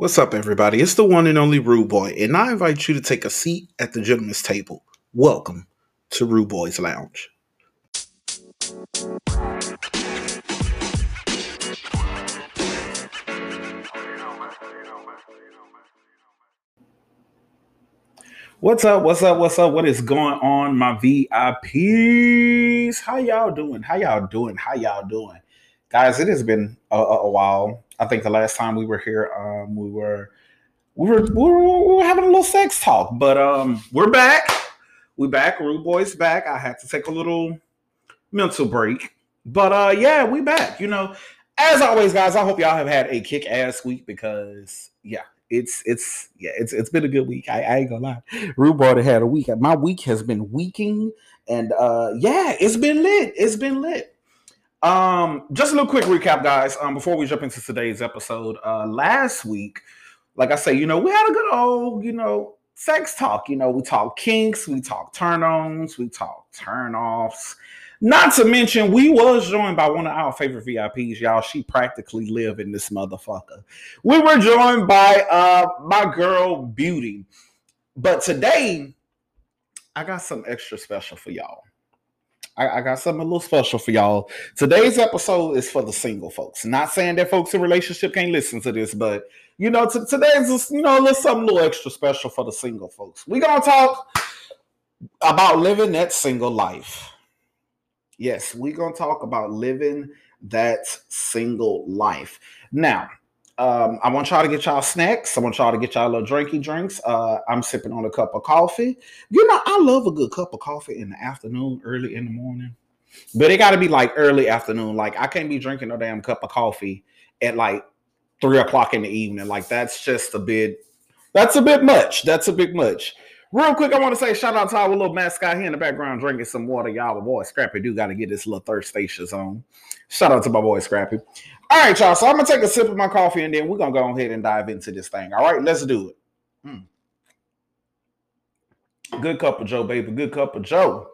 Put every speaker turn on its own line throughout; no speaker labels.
What's up, everybody? It's the one and only Rude Boy, and I invite you to take a seat at the gentleman's table. Welcome to Rude Boy's Lounge. What's up? What's up? What's up? What is going on, my VIPs? How y'all doing? How y'all doing? How y'all doing? Guys, it has been a, a while. I think the last time we were here, um, we were we were, we were we were having a little sex talk, but um, we're back. We're back. Rude Boy's back. I had to take a little mental break, but uh, yeah, we back. You know, as always, guys. I hope y'all have had a kick ass week because yeah, it's it's yeah, it's it's been a good week. I, I ain't gonna lie. Rude Boy had a week. My week has been weaking, and uh, yeah, it's been lit. It's been lit. Um, just a little quick recap, guys. Um, before we jump into today's episode, uh, last week, like I say, you know, we had a good old, you know, sex talk. You know, we talk kinks, we talk turn-ons, we talk turn-offs. Not to mention, we was joined by one of our favorite VIPs, y'all. She practically live in this motherfucker. We were joined by uh my girl Beauty. But today, I got some extra special for y'all. I, I, got something a little special for y'all. Today's episode is for the single folks. Not saying that folks in relationship can't listen to this, but you know, t- today's just, you know a little something a little extra special for the single folks. We're gonna talk about living that single life. Yes, we're gonna talk about living that single life. Now, um, I want y'all to get y'all snacks. I want y'all to get y'all little drinky drinks. Uh, I'm sipping on a cup of coffee. You know, I love a good cup of coffee in the afternoon, early in the morning. But it got to be like early afternoon. Like I can't be drinking no damn cup of coffee at like three o'clock in the evening. Like that's just a bit. That's a bit much. That's a bit much. Real quick, I want to say shout out to our little mascot here in the background drinking some water. Y'all, my boy Scrappy Doo got to get this little thirstacious on. Shout out to my boy Scrappy. All right, y'all. So I'm gonna take a sip of my coffee and then we're gonna go ahead and dive into this thing. All right, let's do it. Hmm. Good cup of Joe, baby. Good cup of Joe.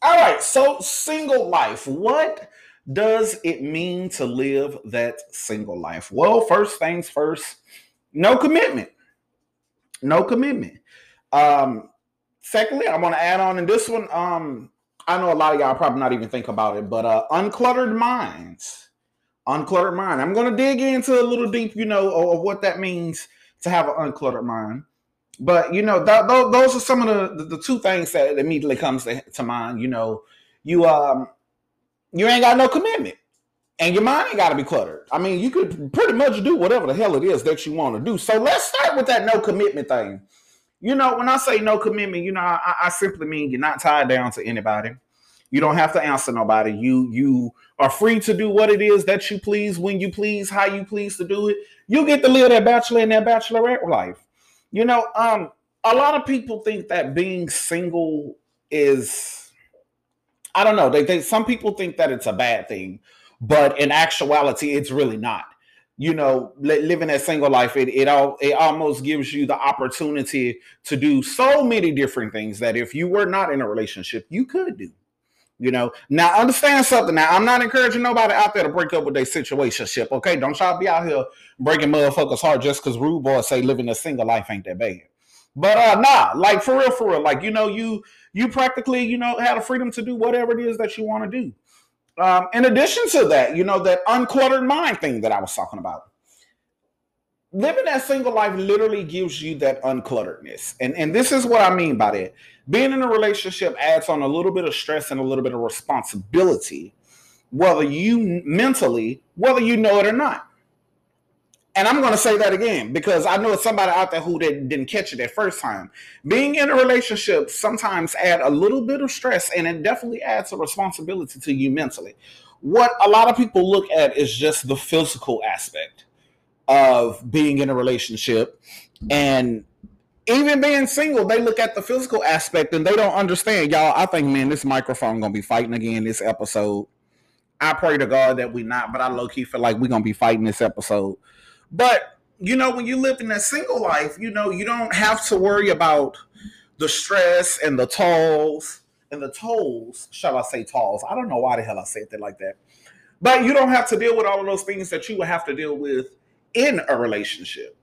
All right, so single life. What does it mean to live that single life? Well, first things first, no commitment. No commitment. Um, secondly, I want to add on in this one. Um, I know a lot of y'all probably not even think about it, but uh, uncluttered minds uncluttered mind. I'm going to dig into a little deep, you know, of, what that means to have an uncluttered mind. But you know, th- th- those are some of the, the, the two things that immediately comes to, to mind. You know, you um, you ain't got no commitment, and your mind ain't got to be cluttered. I mean, you could pretty much do whatever the hell it is that you want to do. So let's start with that no commitment thing. You know, when I say no commitment, you know, I, I simply mean you're not tied down to anybody. You don't have to answer nobody. You you are free to do what it is that you please, when you please, how you please to do it. You get to live that bachelor and that bachelorette life. You know, um, a lot of people think that being single is, I don't know. They think some people think that it's a bad thing, but in actuality, it's really not. You know, living that single life, it it all it almost gives you the opportunity to do so many different things that if you were not in a relationship, you could do. You know, now understand something. Now, I'm not encouraging nobody out there to break up with their situationship. Okay, don't y'all be out here breaking motherfuckers' heart just because rude boys say living a single life ain't that bad. But uh, nah, like for real, for real, like you know, you you practically you know had the freedom to do whatever it is that you want to do. Um, in addition to that, you know that uncluttered mind thing that I was talking about living that single life literally gives you that unclutteredness. And, and this is what I mean by that. Being in a relationship adds on a little bit of stress and a little bit of responsibility, whether you mentally, whether you know it or not. And I'm going to say that again because I know it's somebody out there who didn't, didn't catch it that first time. Being in a relationship sometimes add a little bit of stress and it definitely adds a responsibility to you mentally. What a lot of people look at is just the physical aspect of being in a relationship and even being single, they look at the physical aspect and they don't understand. Y'all, I think, man, this microphone gonna be fighting again this episode. I pray to God that we not, but I low key feel like we're gonna be fighting this episode. But you know, when you live in that single life, you know, you don't have to worry about the stress and the tolls and the tolls. Shall I say tolls? I don't know why the hell I said that like that. But you don't have to deal with all of those things that you would have to deal with in a relationship.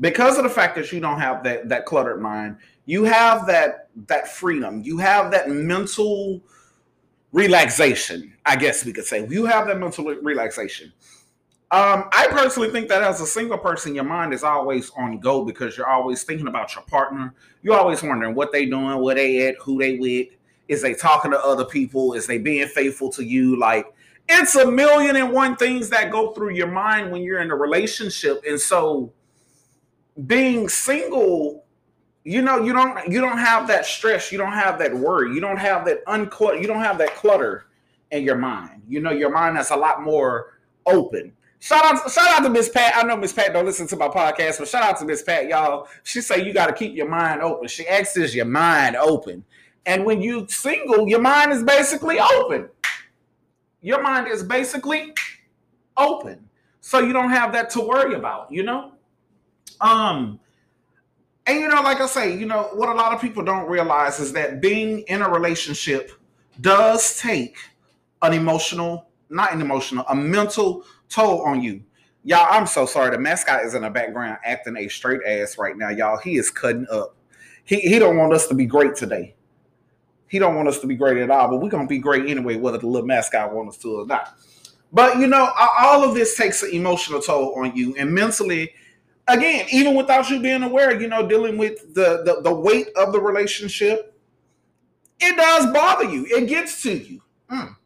Because of the fact that you don't have that that cluttered mind, you have that that freedom, you have that mental relaxation. I guess we could say you have that mental relaxation. Um, I personally think that as a single person, your mind is always on go because you're always thinking about your partner. You're always wondering what they doing, where they at, who they with. Is they talking to other people? Is they being faithful to you? Like it's a million and one things that go through your mind when you're in a relationship. And so being single, you know, you don't you don't have that stress, you don't have that worry, you don't have that unclutter, you don't have that clutter in your mind. You know, your mind is a lot more open. Shout out, shout out to Miss Pat. I know Miss Pat don't listen to my podcast, but shout out to Miss Pat, y'all. She say you got to keep your mind open. She asks, "Is your mind open?" And when you single, your mind is basically open. Your mind is basically open, so you don't have that to worry about. You know. Um, and you know, like I say, you know, what a lot of people don't realize is that being in a relationship does take an emotional, not an emotional, a mental toll on you. Y'all, I'm so sorry. The mascot is in the background acting a straight ass right now, y'all. He is cutting up. He he don't want us to be great today. He don't want us to be great at all, but we're gonna be great anyway, whether the little mascot wants us to or not. But you know, all of this takes an emotional toll on you, and mentally, again, even without you being aware, you know, dealing with the, the, the weight of the relationship, it does bother you. It gets to you. Mm.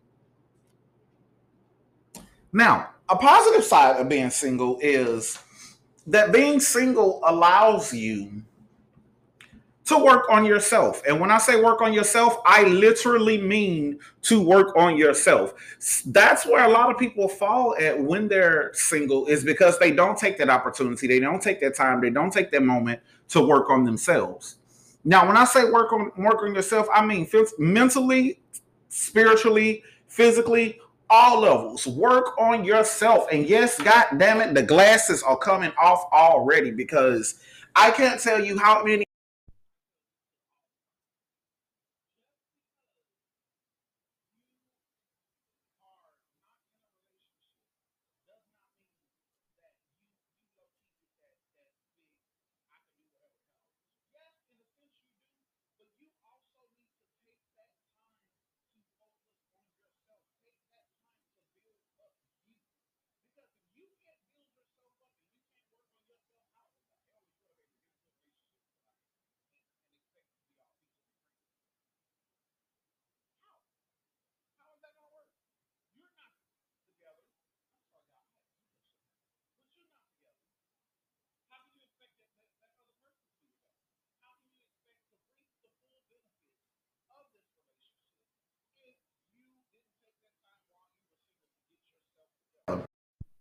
Now, a positive side of being single is that being single allows you to work on yourself. And when I say work on yourself, I literally mean to work on yourself. That's where a lot of people fall at when they're single is because they don't take that opportunity, they don't take that time, they don't take that moment to work on themselves. Now, when I say work on work on yourself, I mean mentally, spiritually, physically, all levels. Work on yourself. And yes, god damn it, the glasses are coming off already because I can't tell you how many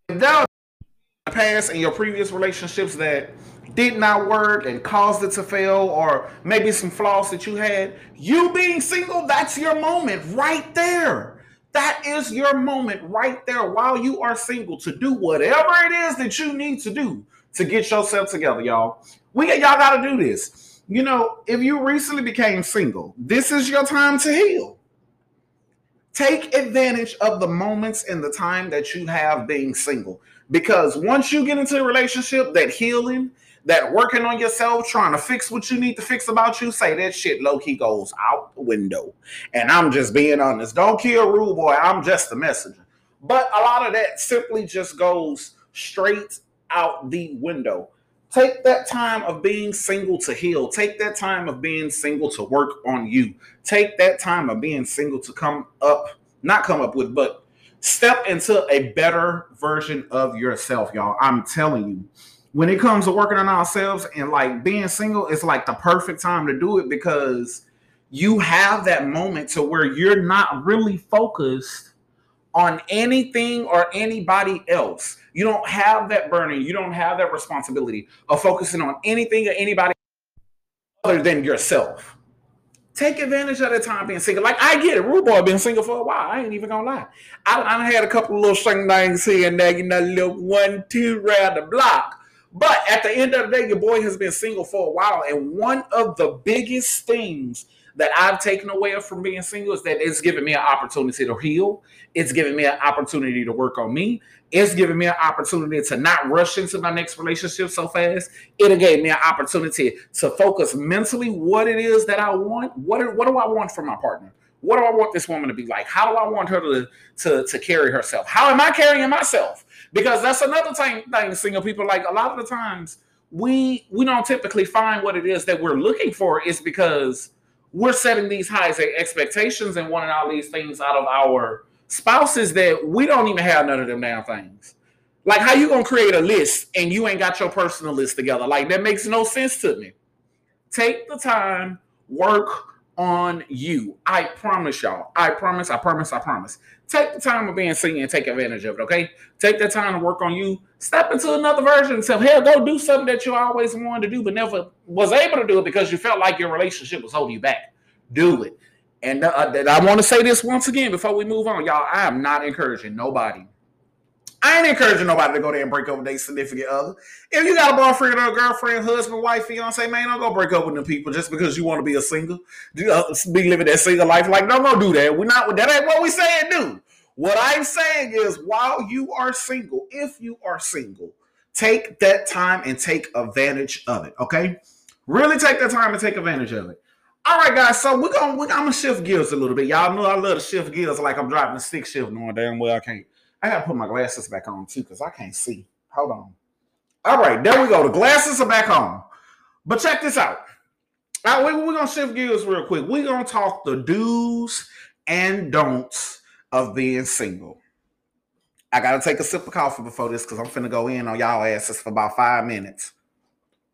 if are past in your previous relationships that did not work and caused it to fail, or maybe some flaws that you had, you being single, that's your moment right there. That is your moment right there while you are single to do whatever it is that you need to do to get yourself together, y'all. We y'all got to do this. You know, if you recently became single, this is your time to heal. Take advantage of the moments and the time that you have being single. Because once you get into a relationship, that healing, that working on yourself, trying to fix what you need to fix about you, say that shit low key goes out the window. And I'm just being honest. Don't kill Rude Boy. I'm just a messenger. But a lot of that simply just goes straight out the window. Take that time of being single to heal. Take that time of being single to work on you. Take that time of being single to come up, not come up with, but step into a better version of yourself, y'all. I'm telling you, when it comes to working on ourselves and like being single, it's like the perfect time to do it because you have that moment to where you're not really focused on anything or anybody else. You don't have that burning, you don't have that responsibility of focusing on anything or anybody other than yourself. Take advantage of the time being single. Like I get it, Rude Boy been single for a while. I ain't even gonna lie. I, I had a couple little string things here and there, you know, little one, two round the block. But at the end of the day, your boy has been single for a while, and one of the biggest things that I've taken away from being single is that it's given me an opportunity to heal. It's given me an opportunity to work on me. It's given me an opportunity to not rush into my next relationship so fast. It gave me an opportunity to focus mentally what it is that I want. What, what do I want from my partner? What do I want this woman to be like? How do I want her to, to, to carry herself? How am I carrying myself? Because that's another thing, thing single people like a lot of the times we we don't typically find what it is that we're looking for is because we're setting these high expectations and wanting all these things out of our spouses that we don't even have none of them damn things. Like how you gonna create a list and you ain't got your personal list together? Like that makes no sense to me. Take the time, work on you. I promise y'all. I promise, I promise, I promise. Take the time of being single and take advantage of it, okay? Take the time to work on you. Step into another version and say, hell, go do something that you always wanted to do, but never was able to do it because you felt like your relationship was holding you back. Do it. And uh, I want to say this once again before we move on, y'all. I am not encouraging nobody I ain't encouraging nobody to go there and break up with their significant other. If you got a boyfriend or a girlfriend, husband, wife, fiance, man, don't go break up with them people just because you want to be a single, uh, be living that single life. Like, don't go do that. We're not. That ain't what we saying. Do what I'm saying is, while you are single, if you are single, take that time and take advantage of it. Okay, really take that time and take advantage of it. All right, guys. So we're gonna, we're, I'm gonna shift gears a little bit. Y'all know I love to shift gears like I'm driving a stick shift, knowing damn well I can't I gotta put my glasses back on too because I can't see. Hold on. All right, there we go. The glasses are back on. But check this out. We, we're gonna shift gears real quick. We're gonna talk the do's and don'ts of being single. I gotta take a sip of coffee before this because I'm finna go in on y'all asses for about five minutes.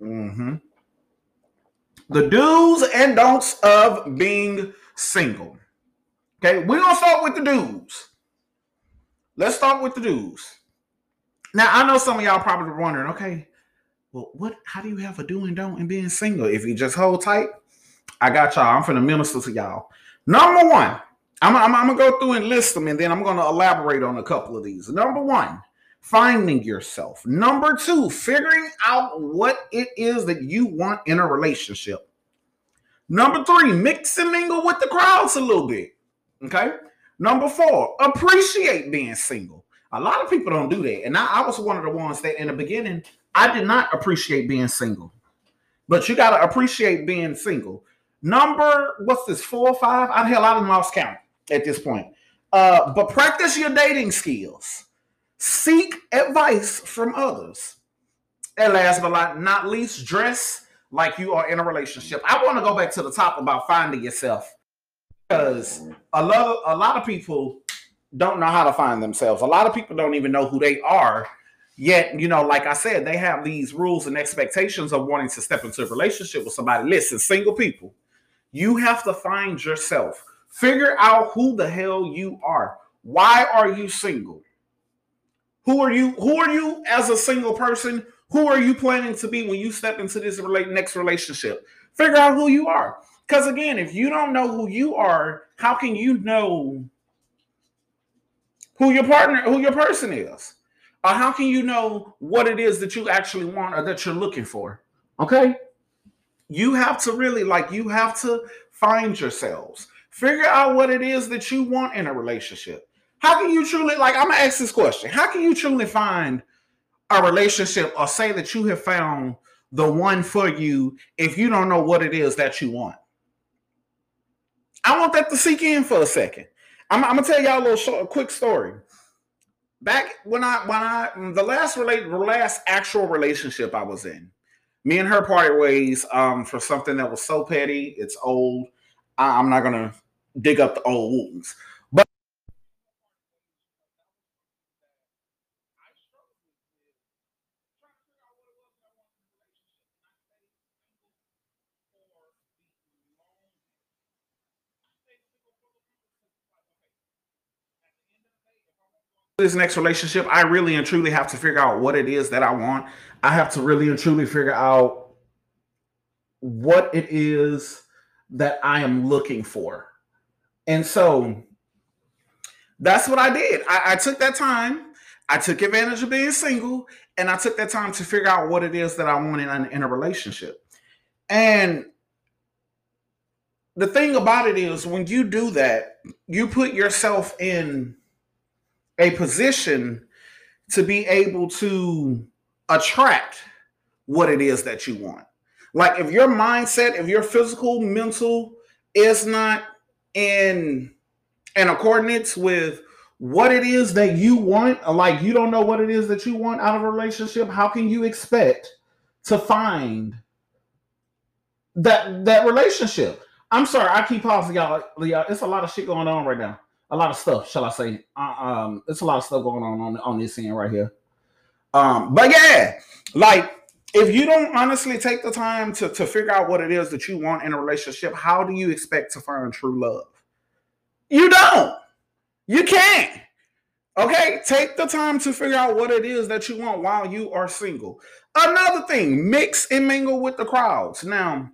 Mm-hmm. The do's and don'ts of being single. Okay, we're gonna start with the do's. Let's start with the do's. Now I know some of y'all probably wondering, okay, well, what? How do you have a do and don't in being single? If you just hold tight, I got y'all. I'm finna minister to y'all. Number one, I'm, I'm, I'm gonna go through and list them, and then I'm gonna elaborate on a couple of these. Number one, finding yourself. Number two, figuring out what it is that you want in a relationship. Number three, mix and mingle with the crowds a little bit. Okay. Number four, appreciate being single. A lot of people don't do that. And I, I was one of the ones that in the beginning, I did not appreciate being single. But you got to appreciate being single. Number, what's this, four or five? I hell, I didn't lost count at this point. Uh, but practice your dating skills. Seek advice from others. And last but not least, dress like you are in a relationship. I want to go back to the top about finding yourself because a lot a lot of people don't know how to find themselves. A lot of people don't even know who they are. Yet, you know, like I said, they have these rules and expectations of wanting to step into a relationship with somebody. Listen, single people, you have to find yourself. Figure out who the hell you are. Why are you single? Who are you? Who are you as a single person? Who are you planning to be when you step into this next relationship? Figure out who you are. Because again, if you don't know who you are, how can you know who your partner, who your person is? Or how can you know what it is that you actually want or that you're looking for? Okay. You have to really like you have to find yourselves. Figure out what it is that you want in a relationship. How can you truly like I'm gonna ask this question? How can you truly find a relationship or say that you have found the one for you if you don't know what it is that you want? I want that to sink in for a second. I'm, gonna tell y'all a little short, a quick story. Back when I when I the last relate the last actual relationship I was in, me and her parted ways um, for something that was so petty. It's old. I, I'm not gonna dig up the old wounds. This next relationship, I really and truly have to figure out what it is that I want. I have to really and truly figure out what it is that I am looking for. And so that's what I did. I, I took that time. I took advantage of being single, and I took that time to figure out what it is that I want in, in a relationship. And the thing about it is when you do that, you put yourself in a position to be able to attract what it is that you want. Like if your mindset, if your physical, mental is not in in accordance with what it is that you want, like you don't know what it is that you want out of a relationship, how can you expect to find that that relationship? I'm sorry, I keep pausing y'all. y'all. It's a lot of shit going on right now. A lot of stuff, shall I say? Uh, um, it's a lot of stuff going on on, on this end right here. Um, but yeah, like if you don't honestly take the time to, to figure out what it is that you want in a relationship, how do you expect to find true love? You don't. You can't. Okay, take the time to figure out what it is that you want while you are single. Another thing, mix and mingle with the crowds. Now,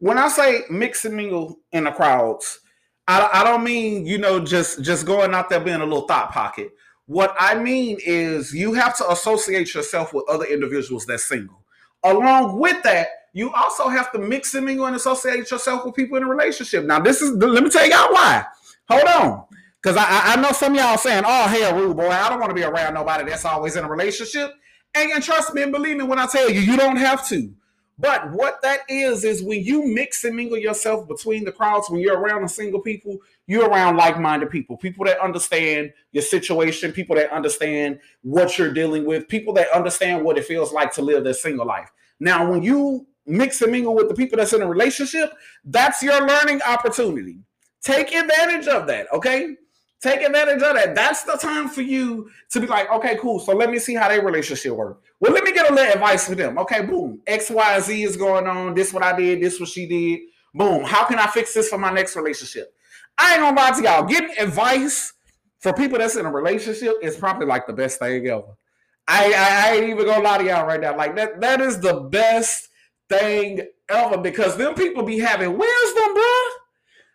when I say mix and mingle in the crowds, I, I don't mean you know just just going out there being a little thought pocket. What I mean is you have to associate yourself with other individuals that's single. Along with that, you also have to mix and mingle and associate yourself with people in a relationship. Now, this is let me tell y'all why. Hold on. Because I, I know some y'all saying, oh, hell, rude boy, I don't want to be around nobody that's always in a relationship. And, and trust me and believe me when I tell you, you don't have to. But what that is, is when you mix and mingle yourself between the crowds, when you're around the single people, you're around like minded people, people that understand your situation, people that understand what you're dealing with, people that understand what it feels like to live their single life. Now, when you mix and mingle with the people that's in a relationship, that's your learning opportunity. Take advantage of that, okay? Take advantage of that. That's the time for you to be like, okay, cool. So let me see how their relationship work. Well, let me get a little advice for them. Okay, boom. X, Y, Z is going on. This what I did. This what she did. Boom. How can I fix this for my next relationship? I ain't gonna lie to y'all. Getting advice for people that's in a relationship is probably like the best thing ever. I, I, I ain't even gonna lie to y'all right now. Like that, that is the best thing ever because them people be having wisdom, bro.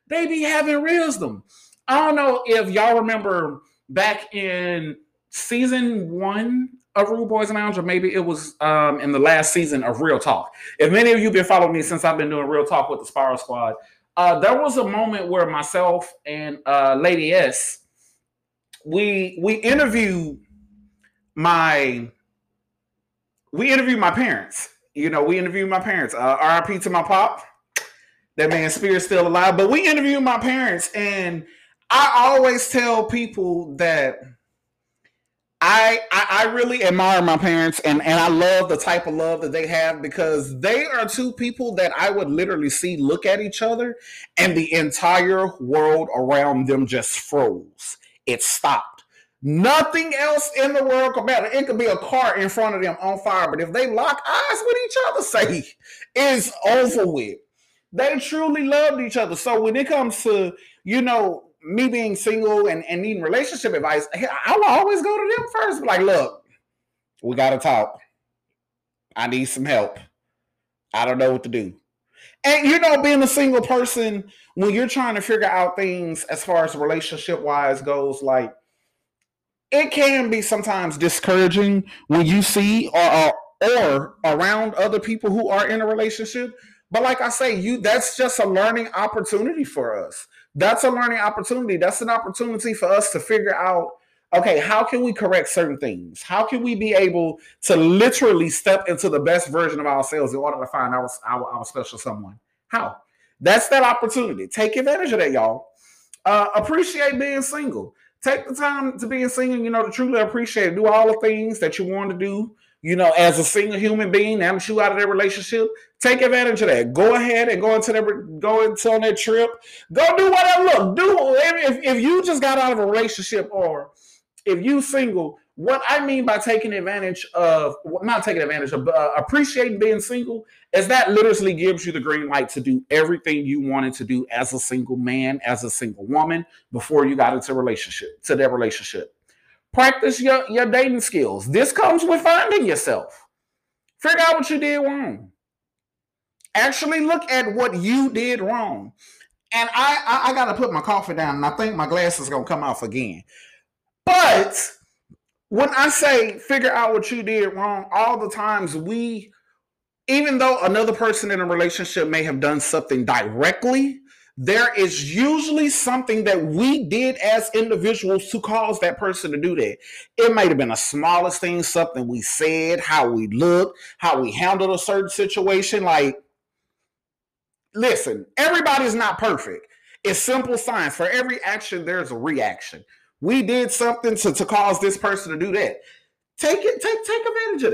They be having wisdom. I don't know if y'all remember back in season one of Rude Boys Lounge, or maybe it was um, in the last season of Real Talk. If many of you have been following me since I've been doing Real Talk with the Spiral Squad, uh, there was a moment where myself and uh, Lady S, we we interviewed my we interviewed my parents. You know, we interviewed my parents. Uh, RIP to my pop. That man's spirit's still alive. But we interviewed my parents, and I always tell people that I, I, I really admire my parents and and I love the type of love that they have because they are two people that I would literally see look at each other and the entire world around them just froze. It stopped. Nothing else in the world could matter. It could be a car in front of them on fire, but if they lock eyes with each other, say it's over with. They truly loved each other. So when it comes to you know me being single and, and needing relationship advice, I will always go to them first. Like, look, we got to talk. I need some help. I don't know what to do. And you know, being a single person, when you're trying to figure out things as far as relationship wise goes, like it can be sometimes discouraging when you see or, or or around other people who are in a relationship. But like I say, you that's just a learning opportunity for us that's a learning opportunity. That's an opportunity for us to figure out okay, how can we correct certain things? How can we be able to literally step into the best version of ourselves in order to find our, our, our special someone? How? That's that opportunity. Take advantage of that, y'all. Uh, appreciate being single. Take the time to being single, you know, to truly appreciate it. Do all the things that you want to do you know, as a single human being, that you out of their relationship, take advantage of that. Go ahead and go into their go into on that trip. Go do whatever. Look, do if, if you just got out of a relationship or if you single, what I mean by taking advantage of not taking advantage of uh, appreciating being single is that literally gives you the green light to do everything you wanted to do as a single man, as a single woman before you got into relationship to that relationship. Practice your, your dating skills. This comes with finding yourself. Figure out what you did wrong. Actually look at what you did wrong. And I, I, I got to put my coffee down, and I think my glass is going to come off again. But when I say figure out what you did wrong, all the times we, even though another person in a relationship may have done something directly there is usually something that we did as individuals to cause that person to do that. It might have been the smallest thing, something we said, how we looked, how we handled a certain situation. Like, listen, everybody's not perfect. It's simple science. For every action, there's a reaction. We did something to, to cause this person to do that. Take it, take, take advantage of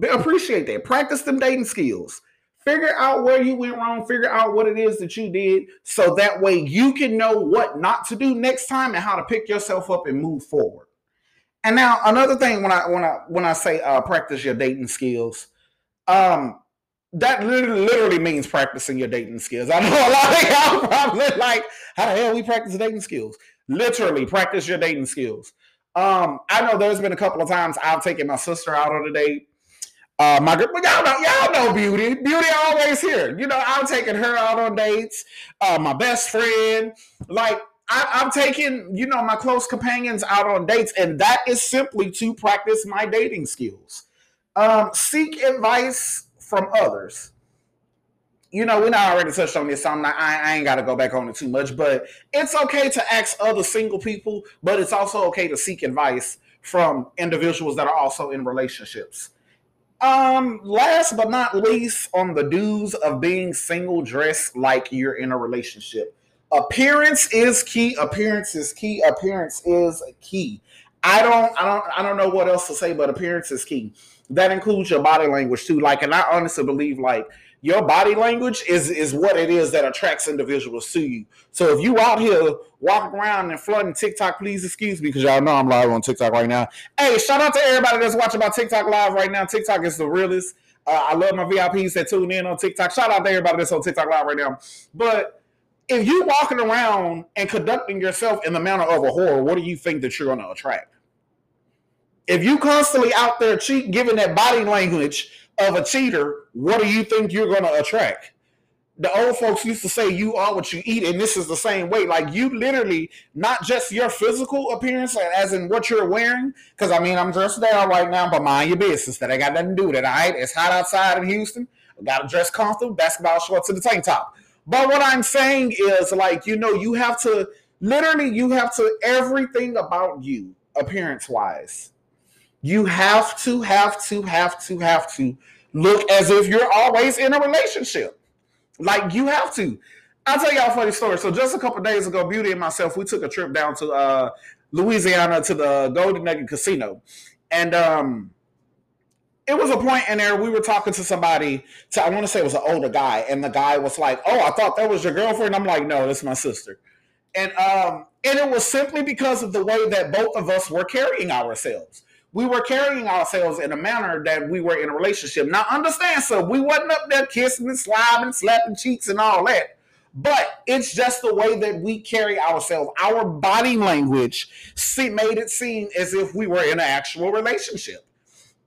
that. Appreciate that. Practice them dating skills. Figure out where you went wrong, figure out what it is that you did, so that way you can know what not to do next time and how to pick yourself up and move forward. And now another thing when I when I when I say uh, practice your dating skills, um, that literally, literally means practicing your dating skills. I know a lot of y'all probably like, how the hell we practice dating skills? Literally, practice your dating skills. Um, I know there's been a couple of times I've taken my sister out on a date uh, my but y'all know y'all know beauty. Beauty always here. You know, I'm taking her out on dates. Uh, my best friend, like I, I'm taking you know my close companions out on dates, and that is simply to practice my dating skills. Um, seek advice from others. You know, we not already touched on this, so I'm not. I, I ain't got to go back on it too much. But it's okay to ask other single people, but it's also okay to seek advice from individuals that are also in relationships um, last but not least, on the do's of being single, dress like you're in a relationship. Appearance is key. Appearance is key. Appearance is key. I don't, I don't, I don't know what else to say, but appearance is key. That includes your body language too. Like, and I honestly believe like your body language is is what it is that attracts individuals to you. So if you out here walking around and flooding TikTok, please excuse me because y'all know I'm live on TikTok right now. Hey, shout out to everybody that's watching my TikTok live right now. TikTok is the realest. Uh, I love my VIPs that tune in on TikTok. Shout out to everybody that's on TikTok live right now. But if you walking around and conducting yourself in the manner of a whore, what do you think that you're going to attract? If you constantly out there cheat, giving that body language of a cheater, what do you think you're going to attract? The old folks used to say, You are what you eat, and this is the same way. Like, you literally, not just your physical appearance, as in what you're wearing, because I mean, I'm dressed down right now, but mind your business. That I got nothing to do with it. All right, it's hot outside in Houston. I Got to dress comfortable, basketball shorts and the tank top. But what I'm saying is, like, you know, you have to literally, you have to everything about you, appearance wise you have to, have to, have to, have to look as if you're always in a relationship. Like you have to. I'll tell y'all a funny story. So just a couple days ago, Beauty and myself, we took a trip down to uh, Louisiana to the Golden Nugget Casino. And um, it was a point in there we were talking to somebody to I want to say it was an older guy, and the guy was like, Oh, I thought that was your girlfriend. I'm like, no, that's my sister. And um, and it was simply because of the way that both of us were carrying ourselves we were carrying ourselves in a manner that we were in a relationship. Now, understand, so we wasn't up there kissing and slobbing, slapping cheeks and all that. But it's just the way that we carry ourselves. Our body language made it seem as if we were in an actual relationship.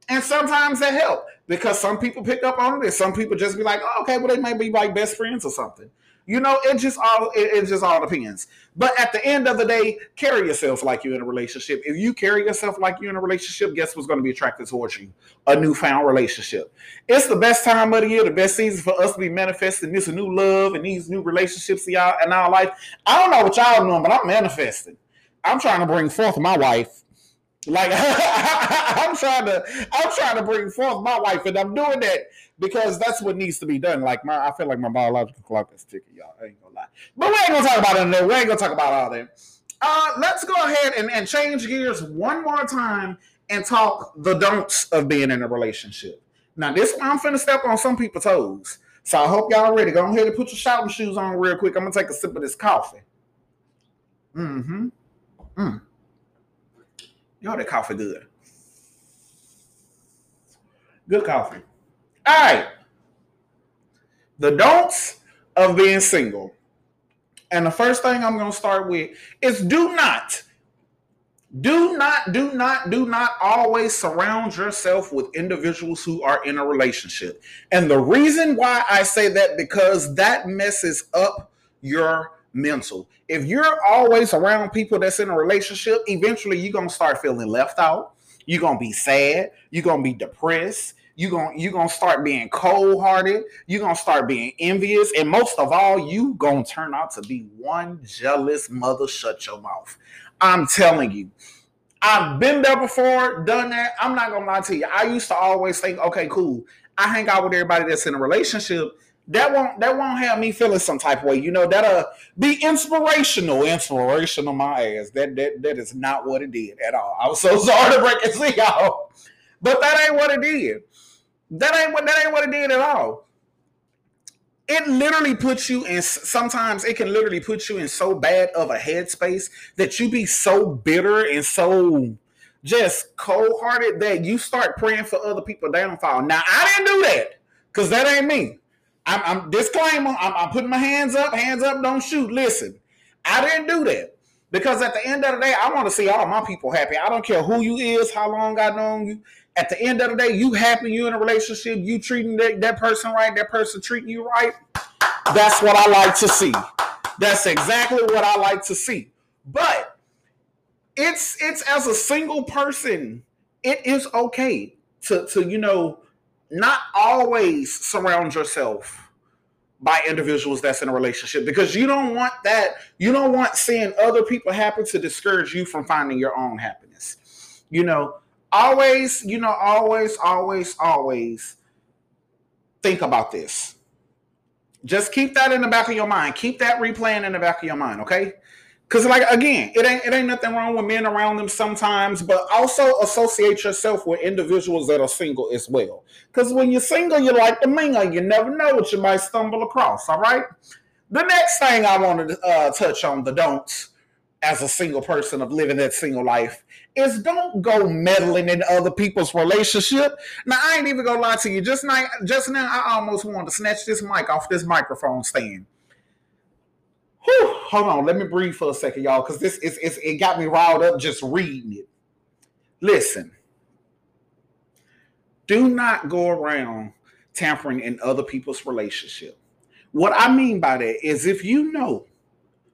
And sometimes that helped because some people pick up on it and some people just be like, oh, okay, well, they might be like best friends or something. You know, it just all it, it, just all depends. But at the end of the day, carry yourself like you're in a relationship. If you carry yourself like you're in a relationship, guess what's going to be attracted towards you? A newfound relationship. It's the best time of the year, the best season for us to be manifesting this new love and these new relationships in our life. I don't know what y'all doing, but I'm manifesting. I'm trying to bring forth my wife. Like I'm trying to, I'm trying to bring forth my wife, and I'm doing that because that's what needs to be done. Like my, I feel like my biological clock is ticking, y'all. I ain't gonna lie, but we ain't gonna talk about it. There. We ain't gonna talk about all that. Uh, let's go ahead and, and change gears one more time and talk the don'ts of being in a relationship. Now, this I'm finna step on some people's toes. So I hope y'all ready. Go ahead and put your shouting shoes on real quick. I'm gonna take a sip of this coffee. Mm-hmm. Mm. Yo, that coffee good. Good coffee. All right. The don'ts of being single. And the first thing I'm going to start with is do not, do not, do not, do not always surround yourself with individuals who are in a relationship. And the reason why I say that because that messes up your mental. If you're always around people that's in a relationship, eventually you're going to start feeling left out. You're going to be sad. You're going to be depressed You're going you gonna start being cold-hearted. You're gonna start being envious. And most of all, you gonna turn out to be one jealous mother. Shut your mouth. I'm telling you. I've been there before, done that. I'm not gonna lie to you. I used to always think, okay, cool. I hang out with everybody that's in a relationship that won't that won't have me feeling some type of way. You know, that'll be inspirational. Inspirational my ass. That that that is not what it did at all. I was so sorry to break it to y'all. But that ain't what it did. That ain't what that ain't what it did at all. It literally puts you in sometimes it can literally put you in so bad of a headspace that you be so bitter and so just cold-hearted that you start praying for other people downfall. Now I didn't do that because that ain't me. I'm, I'm disclaimer. I'm, I'm putting my hands up. Hands up. Don't shoot. Listen, I didn't do that because at the end of the day, I want to see all my people happy. I don't care who you is, how long I known you. At the end of the day, you happy. You in a relationship. You treating that, that person right. That person treating you right. That's what I like to see. That's exactly what I like to see. But it's it's as a single person, it is okay to to you know not always surround yourself by individuals that's in a relationship because you don't want that. You don't want seeing other people happy to discourage you from finding your own happiness. You know, always, you know, always, always, always think about this. Just keep that in the back of your mind. Keep that replaying in the back of your mind, okay? Cause like again, it ain't it ain't nothing wrong with men around them sometimes, but also associate yourself with individuals that are single as well. Cause when you're single, you're like the mingle. You never know what you might stumble across. All right. The next thing I want to uh, touch on the don'ts as a single person of living that single life is don't go meddling in other people's relationship. Now I ain't even gonna lie to you. Just now, just now, I almost wanted to snatch this mic off this microphone stand Whew, hold on, let me breathe for a second, y'all, because this is it got me riled up just reading it. Listen, do not go around tampering in other people's relationship. What I mean by that is if you know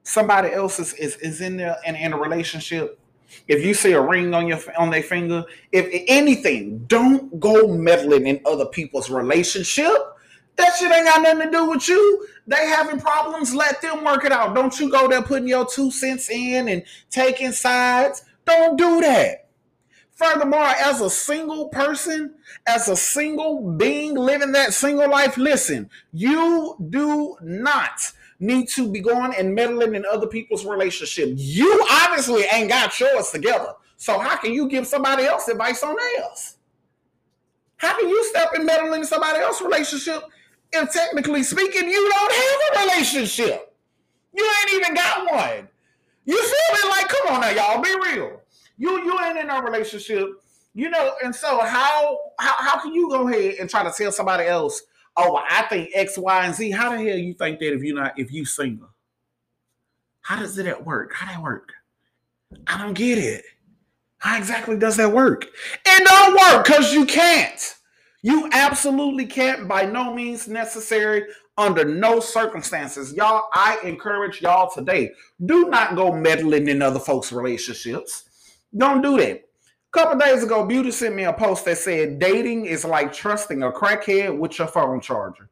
somebody else is, is, is in there and in a relationship, if you see a ring on your on their finger, if anything, don't go meddling in other people's relationship that shit ain't got nothing to do with you. They having problems, let them work it out. Don't you go there putting your two cents in and taking sides. Don't do that. Furthermore, as a single person, as a single being living that single life, listen, you do not need to be going and meddling in other people's relationship. You obviously ain't got yours together. So how can you give somebody else advice on theirs? How can you step and meddle in somebody else's relationship if technically speaking, you don't have a relationship. You ain't even got one. You feel me? Like, come on now, y'all, be real. You you ain't in a relationship, you know, and so how how how can you go ahead and try to tell somebody else, oh, I think X, Y, and Z? How the hell you think that if you're not if you single? How does it work? How that work? I don't get it. How exactly does that work? It don't work because you can't. You absolutely can't, by no means necessary, under no circumstances. Y'all, I encourage y'all today do not go meddling in other folks' relationships. Don't do that. Couple days ago, Beauty sent me a post that said dating is like trusting a crackhead with your phone charger.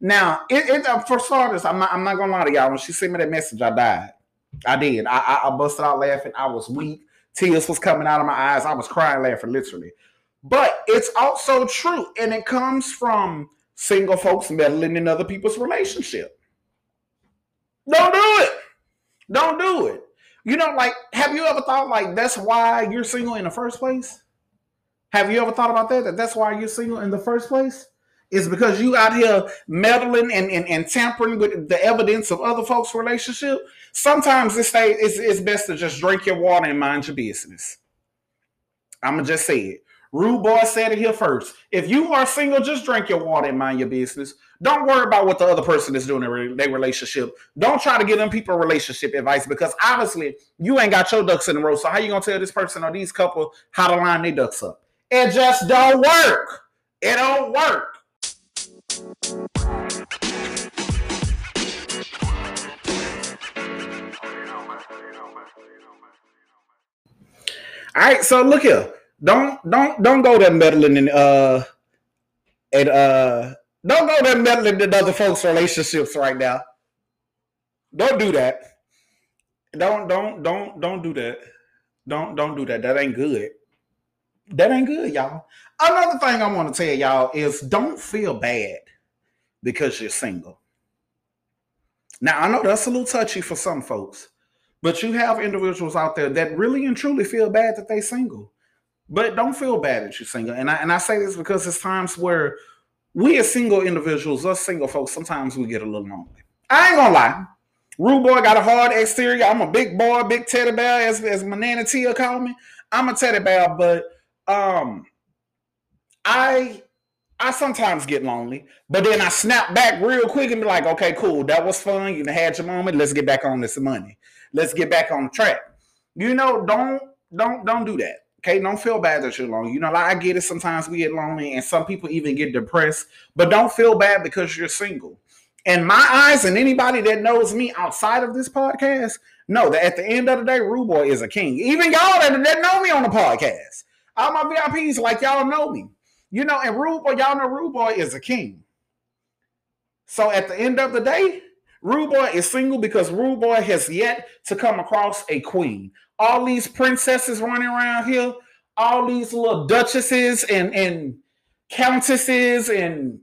Now, it, it uh, for starters, I'm not, I'm not gonna lie to y'all. When she sent me that message, I died. I did. I, I, I busted out laughing. I was weak. Tears was coming out of my eyes. I was crying laughing, literally. But it's also true, and it comes from single folks meddling in other people's relationship. Don't do it. Don't do it. You know, like, have you ever thought like that's why you're single in the first place? Have you ever thought about that? That that's why you're single in the first place? Is because you out here meddling and, and, and tampering with the evidence of other folks' relationship. Sometimes it's, it's, it's best to just drink your water and mind your business. I'm gonna just say it. Rude boy said it here first. If you are single, just drink your water and mind your business. Don't worry about what the other person is doing in their relationship. Don't try to give them people relationship advice because obviously you ain't got your ducks in a row. So how you gonna tell this person or these couple how to line their ducks up? It just don't work. It don't work. All right, so look here. Don't don't don't go there meddling in uh And uh don't go there meddling in other folks' relationships right now. Don't do that. Don't don't don't don't do that. Don't don't do that. That ain't good. That ain't good, y'all. Another thing I want to tell y'all is don't feel bad because you're single. Now I know that's a little touchy for some folks, but you have individuals out there that really and truly feel bad that they're single. But don't feel bad that you're single. And I and I say this because it's times where we as single individuals, us single folks, sometimes we get a little lonely. I ain't gonna lie. Rude boy got a hard exterior. I'm a big boy, big teddy bear, as, as my nana Tia call me. I'm a teddy bear, but um I I sometimes get lonely, but then I snap back real quick and be like, okay, cool, that was fun. You had your moment. Let's get back on this money. Let's get back on the track. You know, don't don't don't do that. Okay, don't feel bad that you're lonely. You know, like I get it. Sometimes we get lonely, and some people even get depressed. But don't feel bad because you're single. And my eyes, and anybody that knows me outside of this podcast, know that at the end of the day, Rude Boy is a king. Even y'all that, that know me on the podcast, all my VIPs like y'all know me. You know, and Rude Boy, y'all know Rude Boy is a king. So at the end of the day, Rude Boy is single because Rude Boy has yet to come across a queen. All these princesses running around here, all these little duchesses and, and countesses and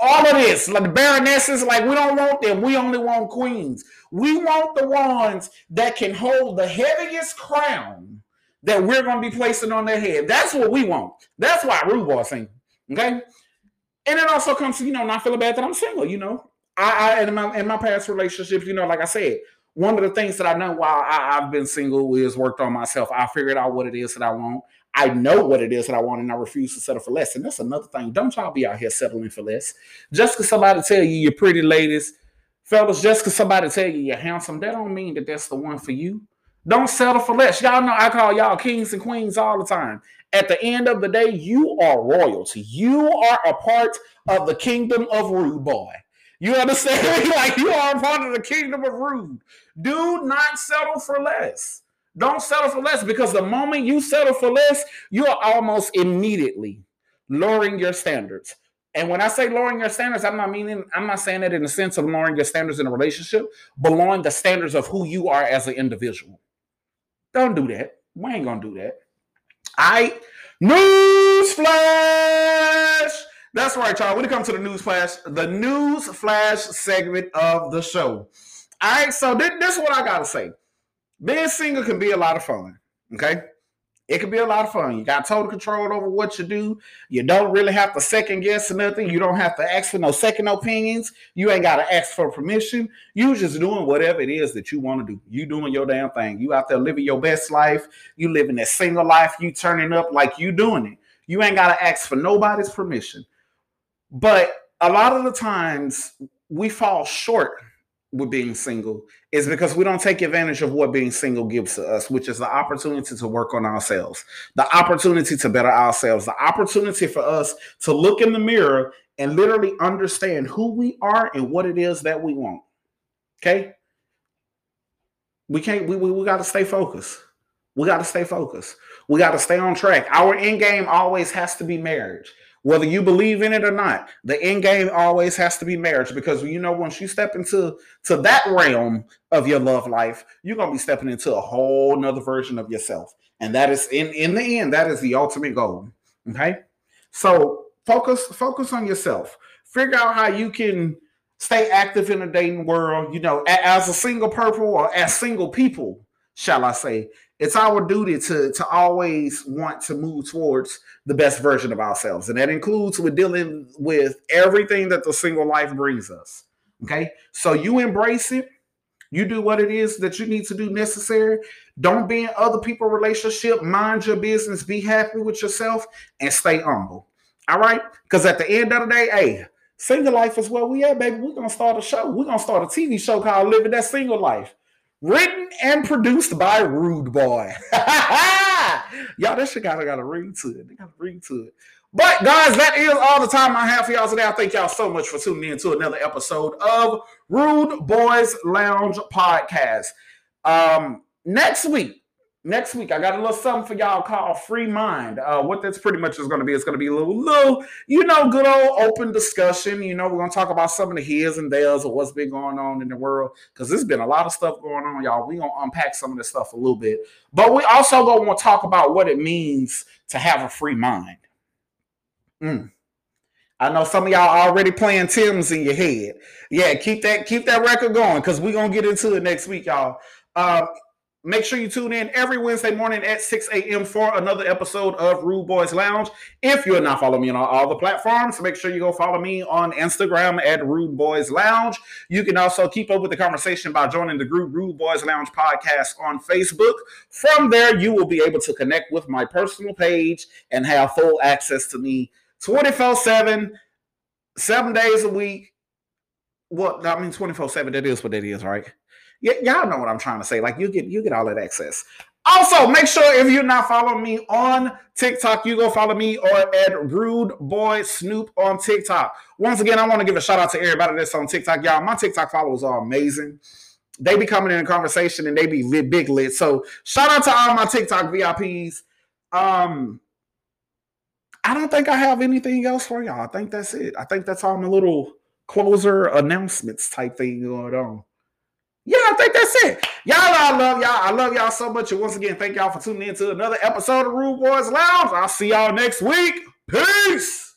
all of this, like the baronesses, like we don't want them. We only want queens. We want the ones that can hold the heaviest crown that we're going to be placing on their head. That's what we want. That's why Boy single. Okay. And it also comes to, you know, not feeling bad that I'm single, you know. I, I in my in my past relationships, you know, like I said, one of the things that I know while I, have been single is worked on myself. I figured out what it is that I want. I know what it is that I want, and I refuse to settle for less. And that's another thing. Don't y'all be out here settling for less. Just because somebody tell you you're pretty ladies, fellas, just because somebody tell you you're handsome, that don't mean that that's the one for you. Don't settle for less. Y'all know I call y'all kings and queens all the time. At the end of the day, you are royalty. You are a part of the kingdom of Rude Boy. You understand? like you are a part of the kingdom of rude. Do not settle for less. Don't settle for less because the moment you settle for less, you are almost immediately lowering your standards. And when I say lowering your standards, I'm not meaning I'm not saying that in the sense of lowering your standards in a relationship, but lowering the standards of who you are as an individual. Don't do that. We ain't gonna do that. I news flash. That's right, y'all. When it comes to the news flash, the news flash segment of the show. All right, so this, this is what I gotta say. Being single can be a lot of fun. Okay. It can be a lot of fun. You got total control over what you do. You don't really have to second guess nothing. You don't have to ask for no second opinions. You ain't got to ask for permission. You just doing whatever it is that you want to do. You doing your damn thing. You out there living your best life. You living that single life. You turning up like you doing it. You ain't got to ask for nobody's permission. But a lot of the times we fall short with being single is because we don't take advantage of what being single gives to us, which is the opportunity to work on ourselves, the opportunity to better ourselves, the opportunity for us to look in the mirror and literally understand who we are and what it is that we want. Okay? We can't, we, we, we got to stay focused. We got to stay focused. We got to stay on track. Our end game always has to be marriage whether you believe in it or not the end game always has to be marriage because you know once you step into to that realm of your love life you're to be stepping into a whole nother version of yourself. And that is in in the end that is the ultimate goal okay? So focus focus on yourself. Figure out how you can stay active in the dating world you know as a single person or as single people shall i say it's our duty to to always want to move towards the best version of ourselves. And that includes with dealing with everything that the single life brings us okay? So you embrace it. You do what it is that you need to do necessary. Don't be in other people relationship. Mind your business. Be happy with yourself and stay humble all right? Because at the end of the day hey single life is where we at baby. We're gonna start a show. We're gonna start a tv show called living that single life Written and produced by Rude Boy. Y'all, that shit gotta got a ring to it. They got a ring to it. But guys, that is all the time I have for y'all today. I thank y'all so much for tuning in to another episode of Rude Boys Lounge Podcast. Um, next week, next week I got a little something for y'all called Free Mind. Uh, what that's pretty much is going to be, it's going to be a little, little, you know, good old open discussion. You know, we're going to talk about some of the his and theirs of what's been going on in the world because there's been a lot of stuff going on, y'all. We're going to unpack some of this stuff a little bit, but we also going to talk about what it means to have a free mind. Mm. I know some of y'all already playing Tim's in your head. Yeah, keep that keep that record going because we're gonna get into it next week, y'all. Uh, Make sure you tune in every Wednesday morning at 6 a.m. for another episode of Rude Boys Lounge. If you're not following me on all the platforms, make sure you go follow me on Instagram at Rude Boys Lounge. You can also keep up with the conversation by joining the group Rude Boys Lounge podcast on Facebook. From there, you will be able to connect with my personal page and have full access to me 24 7, seven days a week. Well, I mean, 24 7, that is what that is, right? Y- y'all know what I'm trying to say. Like you get you get all that access. Also, make sure if you're not following me on TikTok, you go follow me or at Rude Boy Snoop on TikTok. Once again, I want to give a shout out to everybody that's on TikTok. Y'all, my TikTok followers are amazing. They be coming in a conversation and they be lit, big lit. So shout out to all my TikTok VIPs. Um, I don't think I have anything else for y'all. I think that's it. I think that's all my little closer announcements type thing going on. Yeah, I think that's it. Y'all, I love y'all. I love y'all so much. And once again, thank y'all for tuning in to another episode of Rude Boys Lounge. I'll see y'all next week. Peace.